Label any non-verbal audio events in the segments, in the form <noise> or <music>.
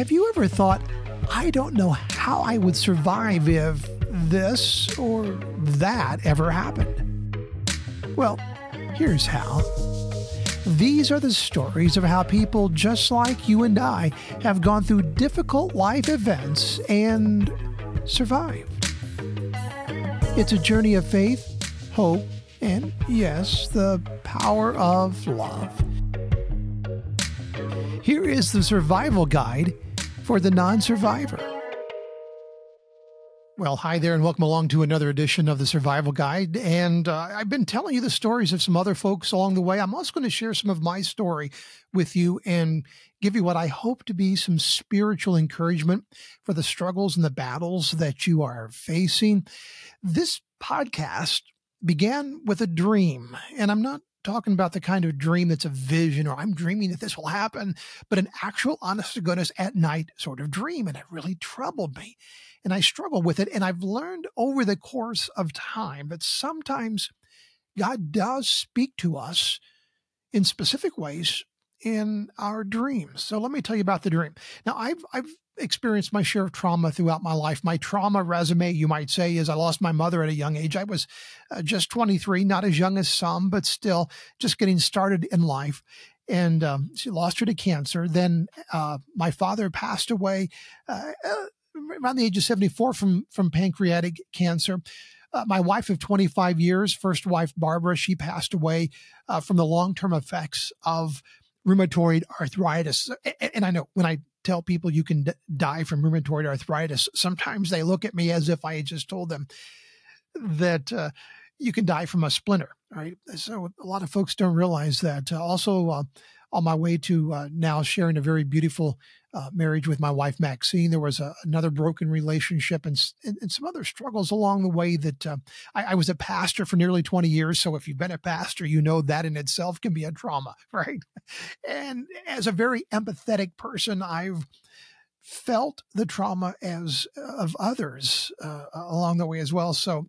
Have you ever thought, I don't know how I would survive if this or that ever happened? Well, here's how. These are the stories of how people just like you and I have gone through difficult life events and survived. It's a journey of faith, hope, and yes, the power of love. Here is the survival guide for the non survivor. Well, hi there, and welcome along to another edition of the Survival Guide. And uh, I've been telling you the stories of some other folks along the way. I'm also going to share some of my story with you and give you what I hope to be some spiritual encouragement for the struggles and the battles that you are facing. This podcast began with a dream, and I'm not talking about the kind of dream that's a vision or I'm dreaming that this will happen, but an actual, honest to goodness, at night sort of dream. And it really troubled me. And I struggle with it. And I've learned over the course of time that sometimes God does speak to us in specific ways in our dreams. So let me tell you about the dream. Now I've I've experienced my share of trauma throughout my life. My trauma resume, you might say, is I lost my mother at a young age. I was uh, just 23, not as young as some, but still just getting started in life. And um, she lost her to cancer. Then uh, my father passed away uh, uh around the age of 74 from from pancreatic cancer. Uh, my wife of 25 years, first wife Barbara, she passed away uh, from the long term effects of rheumatoid arthritis. And I know when I tell people you can d- die from rheumatoid arthritis, sometimes they look at me as if I had just told them that uh, you can die from a splinter. Right. So a lot of folks don't realize that. Uh, also, uh, on my way to uh, now sharing a very beautiful uh, marriage with my wife Maxine. There was a, another broken relationship and, and, and, some other struggles along the way. That uh, I, I, was a pastor for nearly 20 years. So if you've been a pastor, you know that in itself can be a trauma, <laughs> right? And as a very empathetic person, I've felt the trauma as of others uh, along the way as well. So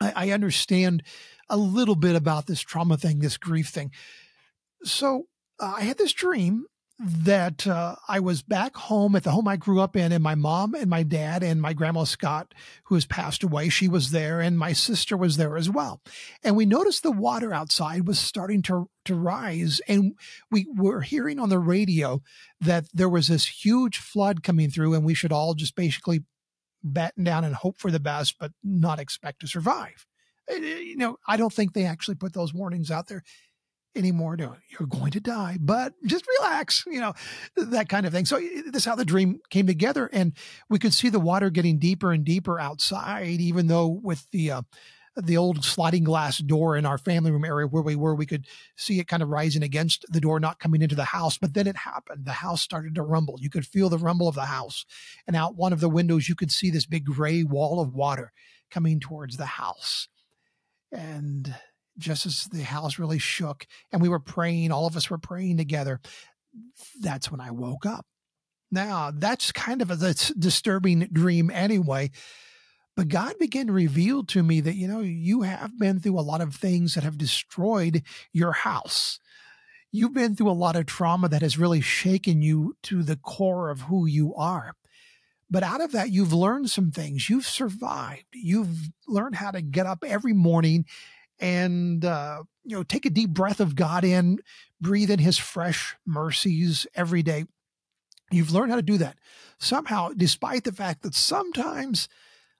I, I understand a little bit about this trauma thing, this grief thing. So uh, I had this dream that uh, I was back home at the home I grew up in, and my mom and my dad and my grandma Scott, who has passed away, she was there, and my sister was there as well. And we noticed the water outside was starting to to rise, and we were hearing on the radio that there was this huge flood coming through, and we should all just basically batten down and hope for the best, but not expect to survive. You know, I don't think they actually put those warnings out there anymore. No, you're going to die, but just relax, you know, that kind of thing. So this is how the dream came together. And we could see the water getting deeper and deeper outside, even though with the, uh, the old sliding glass door in our family room area where we were, we could see it kind of rising against the door, not coming into the house. But then it happened. The house started to rumble. You could feel the rumble of the house. And out one of the windows, you could see this big gray wall of water coming towards the house. And just as the house really shook and we were praying, all of us were praying together. That's when I woke up. Now, that's kind of a disturbing dream anyway. But God began to reveal to me that, you know, you have been through a lot of things that have destroyed your house. You've been through a lot of trauma that has really shaken you to the core of who you are. But out of that, you've learned some things. You've survived. You've learned how to get up every morning and uh, you know take a deep breath of God in, breathe in His fresh mercies every day. You've learned how to do that somehow, despite the fact that sometimes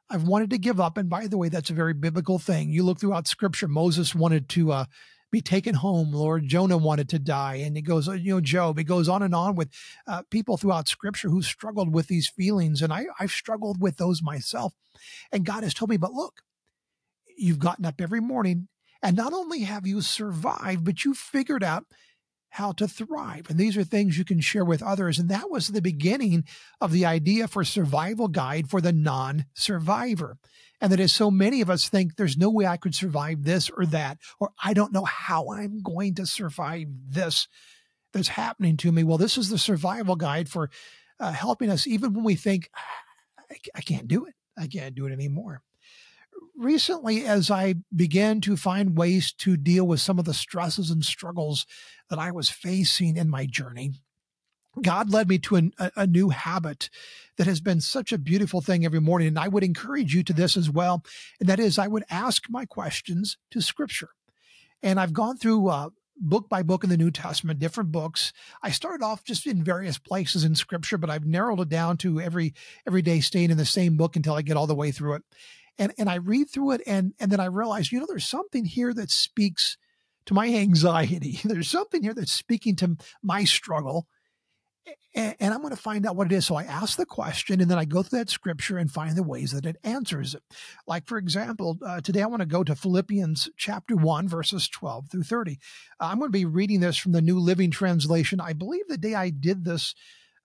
I've wanted to give up. And by the way, that's a very biblical thing. You look throughout Scripture. Moses wanted to uh, be taken home. Lord Jonah wanted to die, and it goes, you know, Job. It goes on and on with uh, people throughout Scripture who struggled with these feelings, and I, I've struggled with those myself. And God has told me, but look, you've gotten up every morning and not only have you survived, but you figured out how to thrive. And these are things you can share with others. And that was the beginning of the idea for survival guide for the non survivor. And that is so many of us think there's no way I could survive this or that, or I don't know how I'm going to survive this that's happening to me. Well, this is the survival guide for uh, helping us even when we think, I, I can't do it. I can't do it anymore recently, as I began to find ways to deal with some of the stresses and struggles that I was facing in my journey, God led me to an, a, a, new habit that has been such a beautiful thing every morning. And I would encourage you to this as well. And that is, I would ask my questions to scripture. And I've gone through uh, book by book in the New Testament, different books. I started off just in various places in scripture, but I've narrowed it down to every every day staying in the same book until I get all the way through it. And and I read through it and and then I realize, you know, there's something here that speaks to my anxiety. <laughs> There's something here that's speaking to my struggle and, and I'm going to find out what it is. So I ask the question and then I go through that scripture and find the ways that it answers it. Like, for example, uh, today I want to go to Philippians chapter 1, verses 12 through 30. Uh, I'm going to be reading this from the New Living Translation. I believe the day I did this,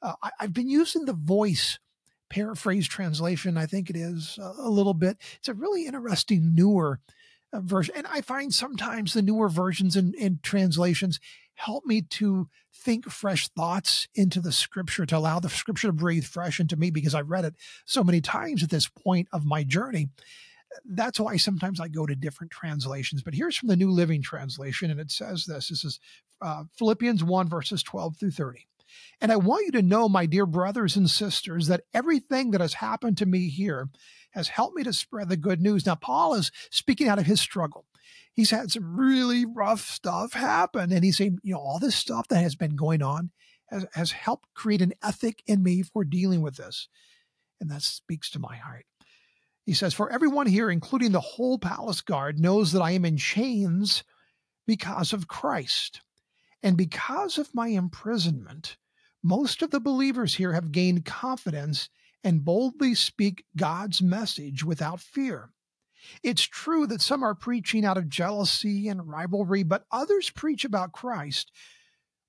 uh, I, have been using the voice paraphrase translation, I think it is a little bit. It's a really interesting, newer uh, version. And I find sometimes the newer versions and, and translations help me to think fresh thoughts into the scripture, to allow the scripture to breathe fresh into me because I've read it so many times at this point of my journey. That's why sometimes I go to different translations. But here's from the New Living Translation, and it says this this is uh, Philippians 1, verses 12 through 30. And I want you to know, my dear brothers and sisters, that everything that has happened to me here has helped me to spread the good news. Now, Paul is speaking out of his struggle he's had some really rough stuff happen. And he's saying, you know, all this stuff that has been going on has, has helped create an ethic in me for dealing with this. And that speaks to my heart. He says, For everyone here, including the whole palace guard, knows that I am in chains because of Christ. And because of my imprisonment, most of the believers here have gained confidence and boldly speak God's message without fear. It's true that some are preaching out of jealousy and rivalry, but others preach about Christ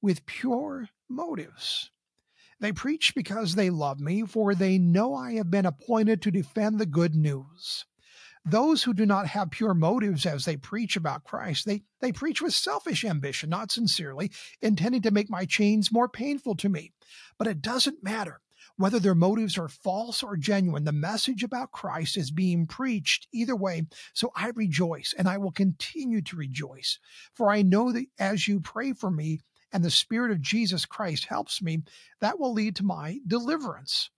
with pure motives. They preach because they love me, for they know I have been appointed to defend the good news. Those who do not have pure motives as they preach about Christ, they, they preach with selfish ambition, not sincerely, intending to make my chains more painful to me. But it doesn't matter. Whether their motives are false or genuine, the message about Christ is being preached either way. So I rejoice and I will continue to rejoice. For I know that as you pray for me and the Spirit of Jesus Christ helps me, that will lead to my deliverance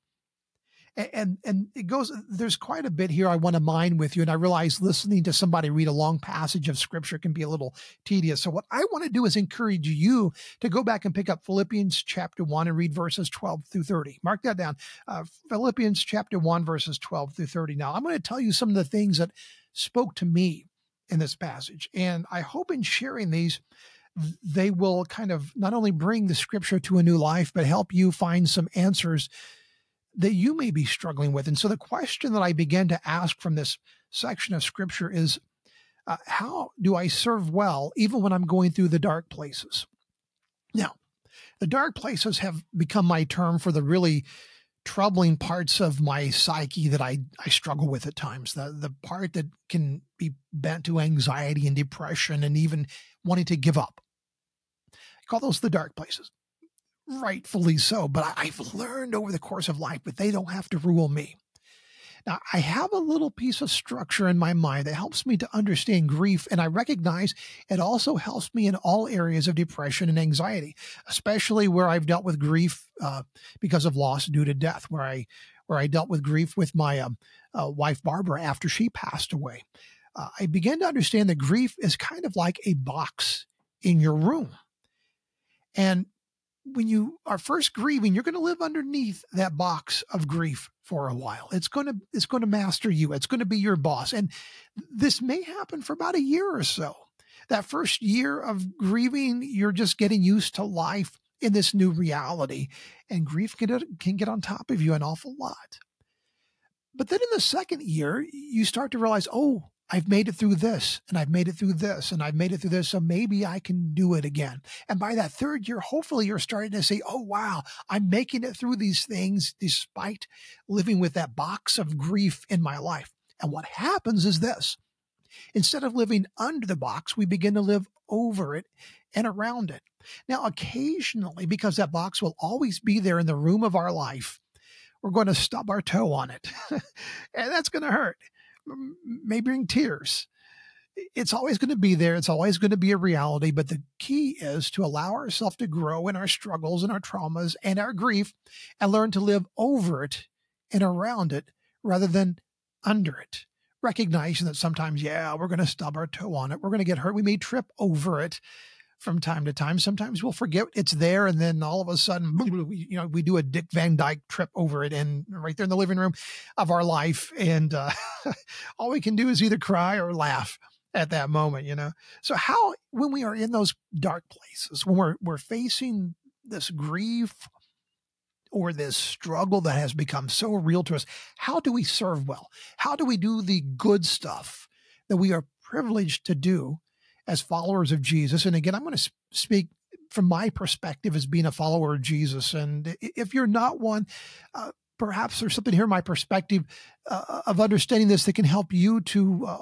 and and it goes there's quite a bit here i want to mine with you and i realize listening to somebody read a long passage of scripture can be a little tedious. So what i want to do is encourage you to go back and pick up philippians chapter 1 and read verses 12 through 30 mark that down. Uh, philippians chapter 1 verses 12 through 30 now i'm going to tell you some of the things that spoke to me in this passage and i hope in sharing these they will kind of not only bring the scripture to a new life but help you find some answers that you may be struggling with. And so the question that I began to ask from this section of scripture is uh, how do I serve well even when I'm going through the dark places? Now, the dark places have become my term for the really troubling parts of my psyche that I, I struggle with at times. The the part that can be bent to anxiety and depression and even wanting to give up. I call those the dark places rightfully so. But I've learned over the course of life that they don't have to rule me. Now, I have a little piece of structure in my mind that helps me to understand grief, and I recognize it also helps me in all areas of depression and anxiety, especially where I've dealt with grief uh, because of loss due to death, where I where I dealt with grief with my um, uh, wife Barbara after she passed away. Uh, I began to understand that grief is kind of like a box in your room, and when you are first grieving, you're going to live underneath that box of grief for a while. It's going to it's going to master you. It's going to be your boss. And this may happen for about a year or so. That first year of grieving, you're just getting used to life in this new reality, and grief can can get on top of you an awful lot. But then in the second year, you start to realize, oh, I've made it through this and I've made it through this and I've made it through this. So maybe I can do it again. And by that third year, hopefully you're starting to say, oh, wow, I'm making it through these things despite living with that box of grief in my life. And what happens is this instead of living under the box, we begin to live over it and around it. Now, occasionally, because that box will always be there in the room of our life, we're going to stub our toe on it. <laughs> and that's going to hurt may bring tears. it's always going to be there. It's always going to be a reality. But the key is to allow ourselves to grow in our struggles and our traumas and our grief and learn to live over it and around it rather than under it. Recognizing that sometimes, yeah, we're going to stub our toe on it. We're going to get hurt. We may trip over it from time to time. Sometimes we'll forget it's there, and then all of a sudden, you know, we do a Dick Van Dyke trip over it, and right there in the living room of our life, and uh, <laughs> all we can do is either cry or laugh at that moment, you know. So how when we are in those dark places, when we're we're facing this grief or this struggle that has become so real to us, how do we serve well? How do we do the good stuff that we are privileged to do as followers of Jesus? And again, I'm going to speak from my perspective as being a follower of Jesus. And if you're not one, uh, perhaps there's something here in my perspective uh, of understanding this that can help you to uh,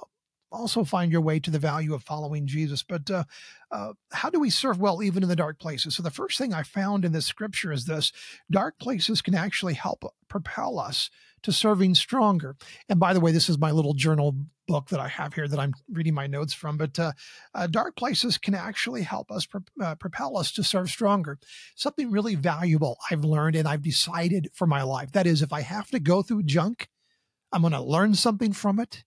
also find your way to the value of following Jesus. But uh, uh, how do we serve well even in the dark places? So the first thing I found in this scripture is this: dark places can actually help propel us to serving stronger. And by the way, this is my little journal book that I have here that I'm reading my notes from. But uh, uh, dark places can actually help us pro- uh, propel us to serve stronger. Something really valuable I've learned and I've decided for my life. That is, if I have to go through junk, I'm going to learn something from it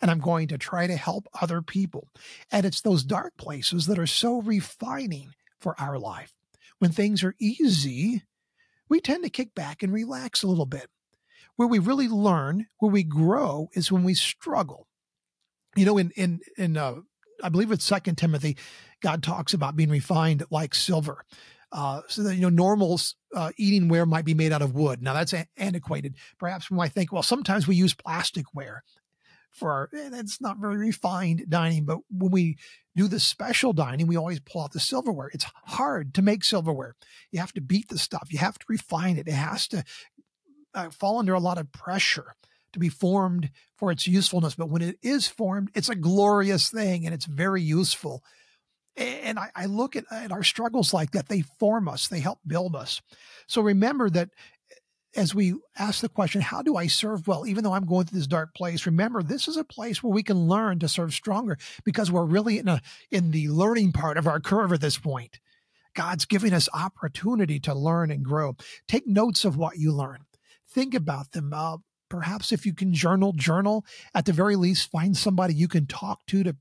and I'm going to try to help other people. And it's those dark places that are so refining for our life. When things are easy, we tend to kick back and relax a little bit. Where we really learn, where we grow, is when we struggle. You know, in in in uh, I believe it's Second Timothy, God talks about being refined like silver. Uh, so that you know normal uh, eating ware might be made out of wood. Now that's a- antiquated. Perhaps we might think, well, sometimes we use plastic ware for our, it's not very refined dining, but when we do the special dining, we always pull out the silverware. It's hard to make silverware. You have to beat the stuff. You have to refine it. It has to uh, fall under a lot of pressure to be formed for its usefulness. But when it is formed, it's a glorious thing and it's very useful. And I, I look at, at our struggles like that. They form us, they help build us. So remember that as we ask the question, how do I serve well, even though I'm going through this dark place? Remember, this is a place where we can learn to serve stronger because we're really in a in the learning part of our curve at this point. God's giving us opportunity to learn and grow. Take notes of what you learn. Think about them. Uh, perhaps if you can journal, journal. At the very least, find somebody you can talk to to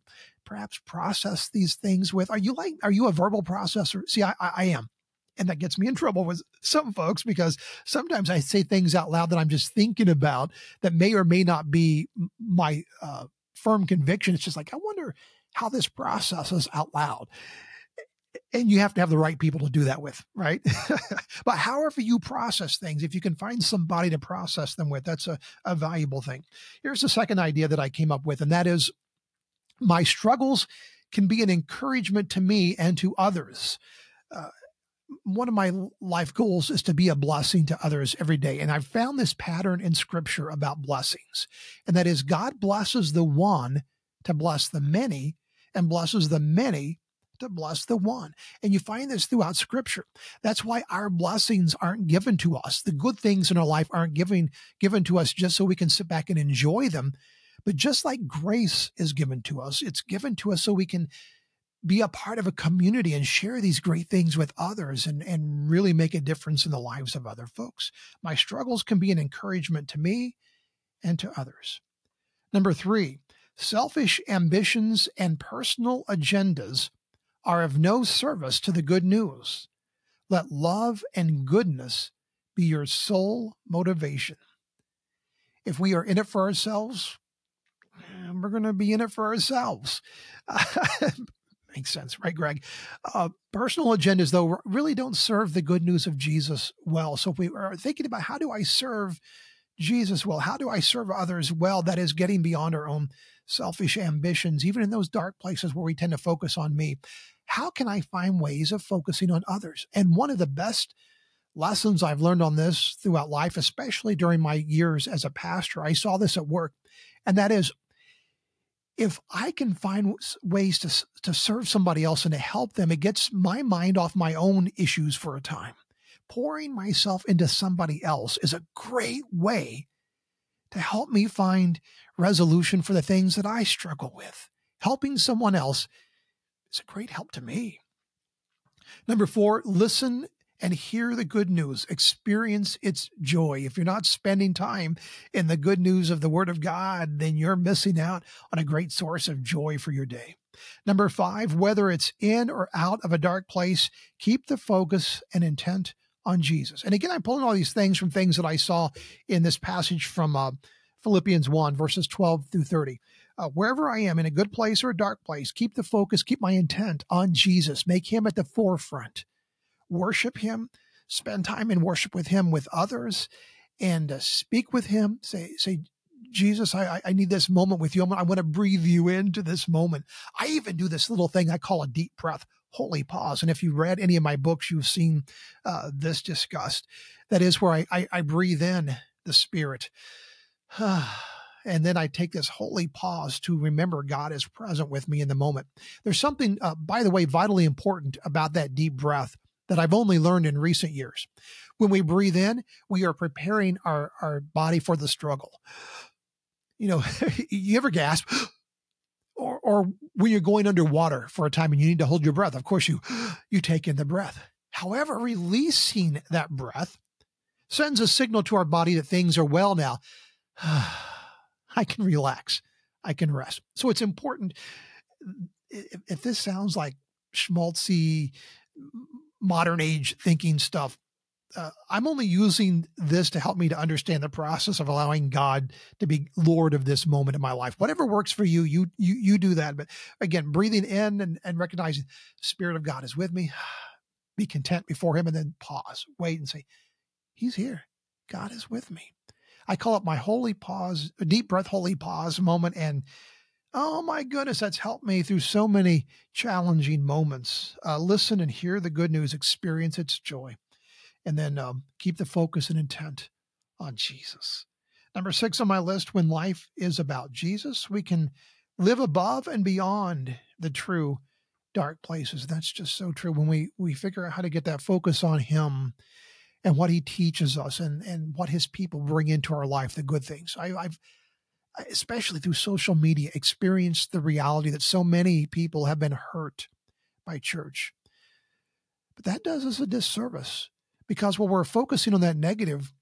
perhaps process these things with. Are you like? Are you a verbal processor? See, I, I am. And that gets me in trouble with some folks because sometimes I say things out loud that I'm just thinking about that may or may not be my uh, firm conviction. It's just like, I wonder how this processes out loud. And you have to have the right people to do that with, right? <laughs> but however you process things, if you can find somebody to process them with, that's a, a valuable thing. Here's the second idea that I came up with, and that is my struggles can be an encouragement to me and to others. Uh, one of my life goals is to be a blessing to others every day. And I've found this pattern in scripture about blessings. And that is God blesses the one to bless the many and blesses the many to bless the one. And you find this throughout scripture. That's why our blessings aren't given to us. The good things in our life aren't given, given to us just so we can sit back and enjoy them. But just like grace is given to us, it's given to us so we can be a part of a community and share these great things with others and, and really make a difference in the lives of other folks. My struggles can be an encouragement to me and to others. Number three, selfish ambitions and personal agendas are of no service to the good news. Let love and goodness be your sole motivation. If we are in it for ourselves, we're going to be in it for ourselves. <laughs> makes sense, right, Greg? Uh, personal agendas, though, really don't serve the good news of Jesus well. So if we are thinking about how do I serve Jesus well, how do I serve others well, that is getting beyond our own selfish ambitions, even in those dark places where we tend to focus on me. How can I find ways of focusing on others? And one of the best lessons I've learned on this throughout life, especially during my years as a pastor, I saw this at work, and that is if I can find ways to, to serve somebody else and to help them, it gets my mind off my own issues for a time. Pouring myself into somebody else is a great way to help me find resolution for the things that I struggle with. Helping someone else is a great help to me. Number four, listen and hear the good news, experience its joy. If you're not spending time in the good news of the Word of God, then you're missing out on a great source of joy for your day. Number five, whether it's in or out of a dark place, keep the focus and intent on Jesus. And again, I'm pulling all these things from things that I saw in this passage from uh, Philippians 1, verses 12 through 30. Uh, wherever I am, in a good place or a dark place, keep the focus, keep my intent on Jesus. Make him at the forefront worship him, spend time in worship with him with others, and uh, speak with him. Say, say, Jesus, I, I need this moment with you. I want to breathe you into this moment. I even do this little thing I call a deep breath, holy pause. And if you've read any of my books, you've seen uh, this discussed. That is where I, I, I breathe in the Spirit. <sighs> and then I take this holy pause to remember God is present with me in the moment. There's something, uh, by the way, vitally important about that deep breath that I've only learned in recent years. When we breathe in, we are preparing our, our body for the struggle. You know, <laughs> you ever gasp? <gasps> Or, or when you're going underwater for a time and you need to hold your breath, of course you <gasps> you take in the breath. However, releasing that breath sends a signal to our body that things are well now. <sighs> I can relax. I can rest. So it's important. If, if this sounds like schmaltzy modern age thinking stuff. Uh, I'm only using this to help me to understand the process of allowing God to be Lord of this moment in my life. Whatever works for you, you you you do that. But again, breathing in and, and recognizing Spirit of God is with me. <sighs> Be content before Him, and then pause, wait, and say, He's here. God is with me. I call it my holy pause, a deep breath, holy pause moment, and Oh my goodness, that's helped me through so many challenging moments. Uh, listen and hear the good news, experience its joy, and then um, keep the focus and intent on Jesus. Number six on my list when life is about Jesus, we can live above and beyond the true dark places. That's just so true. When we, we figure out how to get that focus on Him and what He teaches us and, and what His people bring into our life, the good things. I, I've especially through social media, experienced the reality that so many people have been hurt by church. But that does us a disservice because while we're focusing on that negative,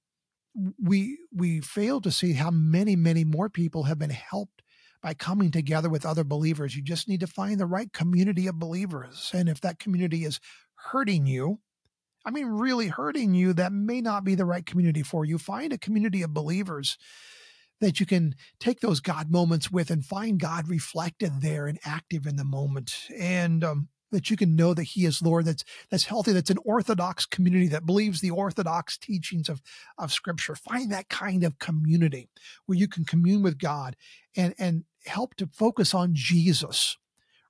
we we fail to see how many, many more people have been helped by coming together with other believers. You just need to find the right community of believers. And if that community is hurting you, I mean, really hurting you, that may not be the right community for you. Find a community of believers that you can take those God moments with and find God reflected there and active in the moment. And um, that you can know that He is Lord, that's that's healthy, that's an orthodox community that believes the orthodox teachings of, of Scripture. Find that kind of community where you can commune with God and and help to focus on Jesus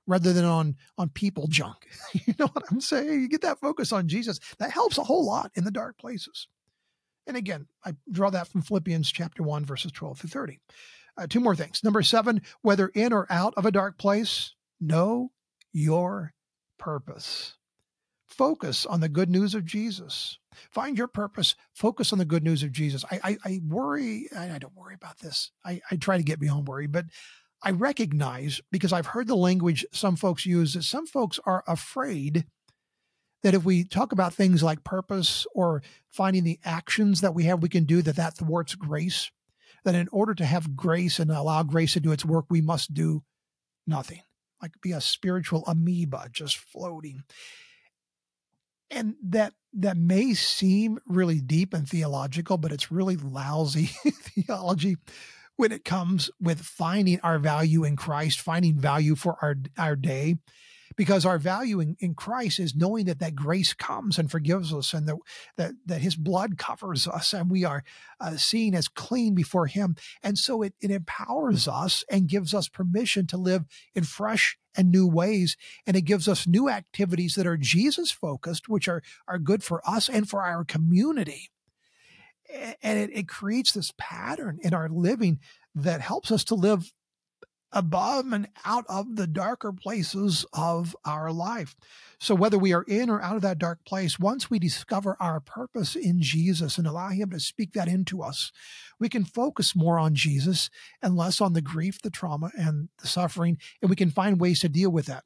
rather than on on people junk. <laughs> you know what I'm saying? You get that focus on Jesus. That helps a whole lot in the dark places. And again, I draw that from Philippians chapter 1, verses 12 through 30. Uh, two more things. Number seven, whether in or out of a dark place, know your purpose. Focus on the good news of Jesus. Find your purpose. Focus on the good news of Jesus. I, I, I worry, I, I, don't worry about this. I, I try to get beyond worry, but I recognize because I've heard the language some folks use that some folks are afraid that if we talk about things like purpose or finding the actions that we have we can do that that thwarts grace that in order to have grace and allow grace to do its work we must do nothing. Like be a spiritual amoeba just floating. And that that may seem really deep and theological but it's really lousy <laughs> theology when it comes with finding our value in Christ finding value for our our day because our value in, in Christ is knowing that that grace comes and forgives us and that, that, that his blood covers us and we are uh, seen as clean before him. And so it, it empowers us and gives us permission to live in fresh and new ways. And it gives us new activities that are Jesus focused, which are, are good for us and for our community. And it, it creates this pattern in our living that helps us to live above and out of the darker places of our life. So, whether we are in or out of that dark place, once we discover our purpose in Jesus and allow Him to speak that into us, we can focus more on Jesus and less on the grief, the trauma, and the suffering, and we can find ways to deal with that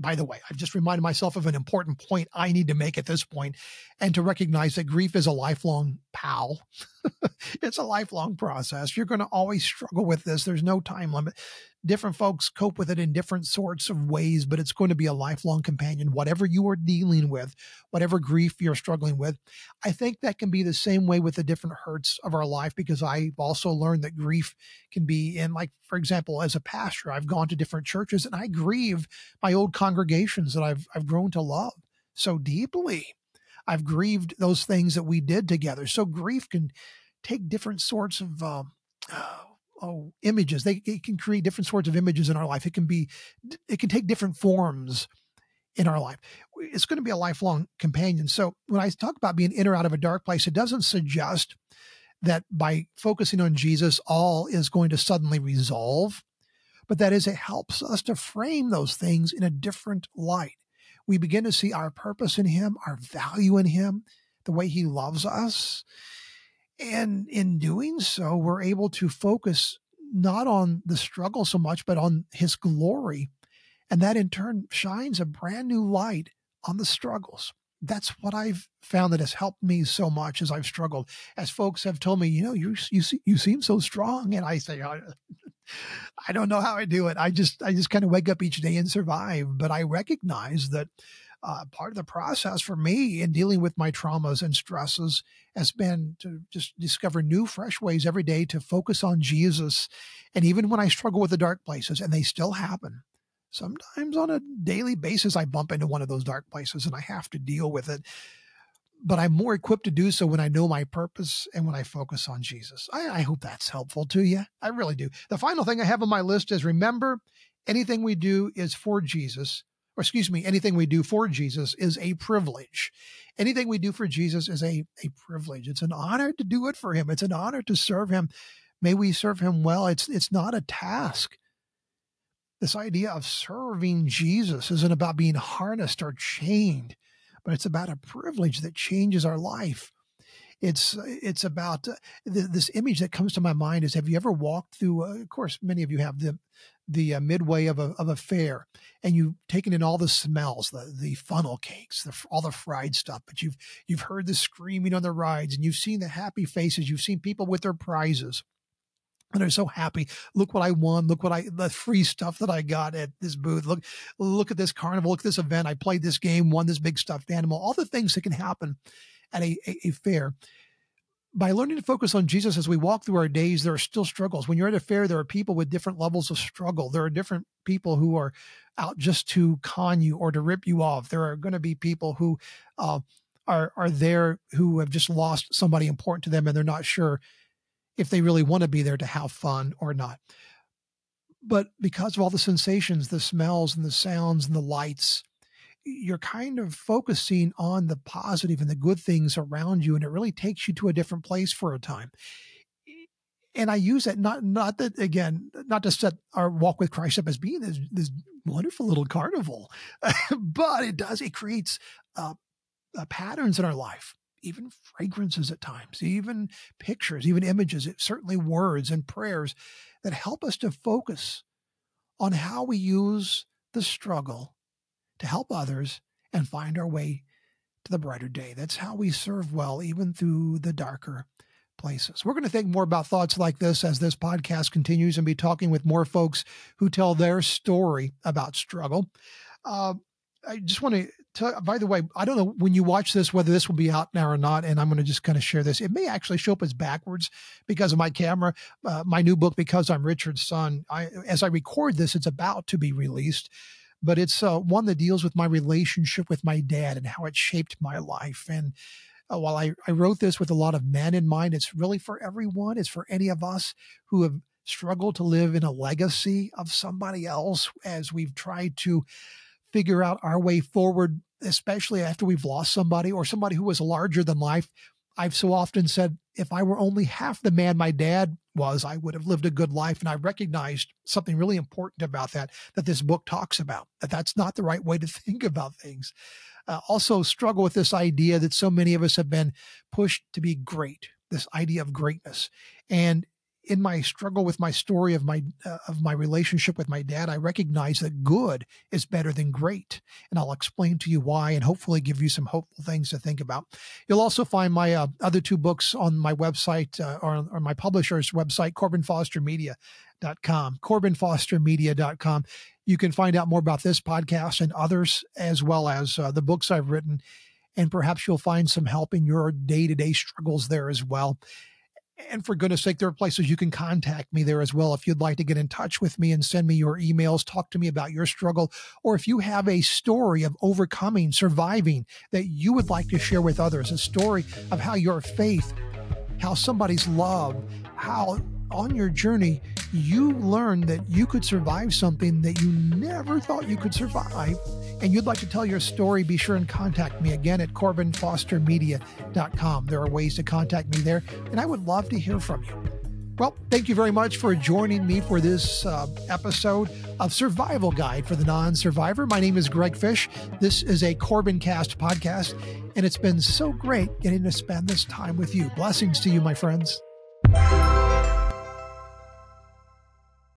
by the way, I've just reminded myself of an important point I need to make at this point and to recognize that grief is a lifelong pal. <laughs> <laughs> it's a lifelong process. You're going to always struggle with this. There's no time limit different folks cope with it in different sorts of ways, but it's going to be a lifelong companion, whatever you are dealing with, whatever grief you're struggling with. I think that can be the same way with the different hurts of our life because I've also learned that grief can be in, like, for example, as a pastor, I've gone to different churches and I grieve my old congregations that I've, I've grown to love so deeply. I've grieved those things that we did together. So grief can take different sorts of, um, oh images. They it can create different sorts of images in our life. It can be it can take different forms in our life. It's going to be a lifelong companion. So when i talk about being in or out of a dark place it doesn't suggest that by focusing on jesus all is going to suddenly resolve but that is it helps us to frame those things in a different light we begin to see our purpose in him our value in him the way he loves us and in doing so, we're able to focus not on the struggle so much, but on his glory. And that in turn shines a brand new light on the struggles. That's what I've found that has helped me so much as I've struggled. As folks have told me, you know, you you you seem so strong, and I say, I don't know how I do it. I just I just kind of wake up each day and survive. But I recognize that uh, part of the process for me in dealing with my traumas and stresses has been to just discover new, fresh ways every day to focus on Jesus. And even when I struggle with the dark places, and they still happen, sometimes on a daily basis, I bump into one of those dark places and I have to deal with it. But I'm more equipped to do so when I know my purpose and when I focus on Jesus. I, I hope that's helpful to you. I really do. The final thing I have on my list is remember anything we do is for Jesus or excuse me, anything we do for Jesus is a privilege. Anything we do for Jesus is a, a privilege. It's an honor to do it for him. It's an honor to serve him. May we serve him well. It's it's not a task. This idea of serving Jesus isn't about being harnessed or chained, but it's about a privilege that changes our life. It's it's about uh, this image that comes to my mind is have you ever walked through? Uh, of course, many of you have the the uh, midway of a, of a fair and you've taken in all the smells, the, the funnel cakes, the, all the fried stuff, but you've, you've heard the screaming on the rides and you've seen the happy faces. You've seen people with their prizes and they're so happy. Look what I won. Look what I, the free stuff that I got at this booth. Look, look at this carnival. Look at this event. I played this game, won this big stuffed animal, all the things that can happen at a, a, a fair by learning to focus on Jesus as we walk through our days, there are still struggles. When you're at a fair, there are people with different levels of struggle. There are different people who are out just to con you or to rip you off. There are going to be people who uh, are are there who have just lost somebody important to them, and they're not sure if they really want to be there to have fun or not. But because of all the sensations, the smells and the sounds and the lights, you're kind of focusing on the positive and the good things around you and it really takes you to a different place for a time and i use that not not that again not to set our walk with christ up as being this this wonderful little carnival <laughs> but it does it creates uh, uh, patterns in our life even fragrances at times even pictures even images certainly words and prayers that help us to focus on how we use the struggle to help others and find our way to the brighter day. That's how we serve well, even through the darker places. We're going to think more about thoughts like this as this podcast continues and be talking with more folks who tell their story about struggle. Uh, I just want to tell, by the way, I don't know when you watch this whether this will be out now or not, and I'm going to just kind of share this. It may actually show up as backwards because of my camera. Uh, my new book, Because I'm Richard's Son, I, as I record this, it's about to be released but it's uh, one that deals with my relationship with my dad and how it shaped my life. And uh, while I, I wrote this with a lot of men in mind, it's really for everyone. It's for any of us who have struggled to live in a legacy of somebody else as we've tried to figure out our way forward, especially after we've lost somebody or somebody who was larger than life I've so often said, if I were only half the man my dad was, I would have lived a good life. And I recognized something really important about that, that this book talks about, that that's not the right way to <laughs> think about things. Uh, also, struggle with this idea that so many of us have been pushed to be great, this idea of greatness. And in my struggle with my story of my uh, of my relationship with my dad, I recognize that good is better than great, and I'll explain to you why, and hopefully give you some hopeful things to think about. You'll also find my uh, other two books on my website uh, or, or my publisher's website, CorbinFosterMedia.com. CorbinFosterMedia.com. You can find out more about this podcast and others, as well as uh, the books I've written, and perhaps you'll find some help in your day to day struggles there as well. And for goodness sake, there are places you can contact me there as well. If you'd like to get in touch with me and send me your emails, talk to me about your struggle, or if you have a story of overcoming, surviving that you would like to share with others, a story of how your faith, how somebody's love, how on your journey you learned that you could survive something that you never thought you could survive and you'd like to tell your story, be sure and contact me again at CorbinFosterMedia.com. There are ways to contact me there, and I would love to hear from you. Well, thank you very much for joining me for this uh, episode of Survival Guide for the Non Survivor. My name is Greg Fish. This is a Corbin Cast podcast, and it's been so great getting to spend this time with you. Blessings to you, my friends.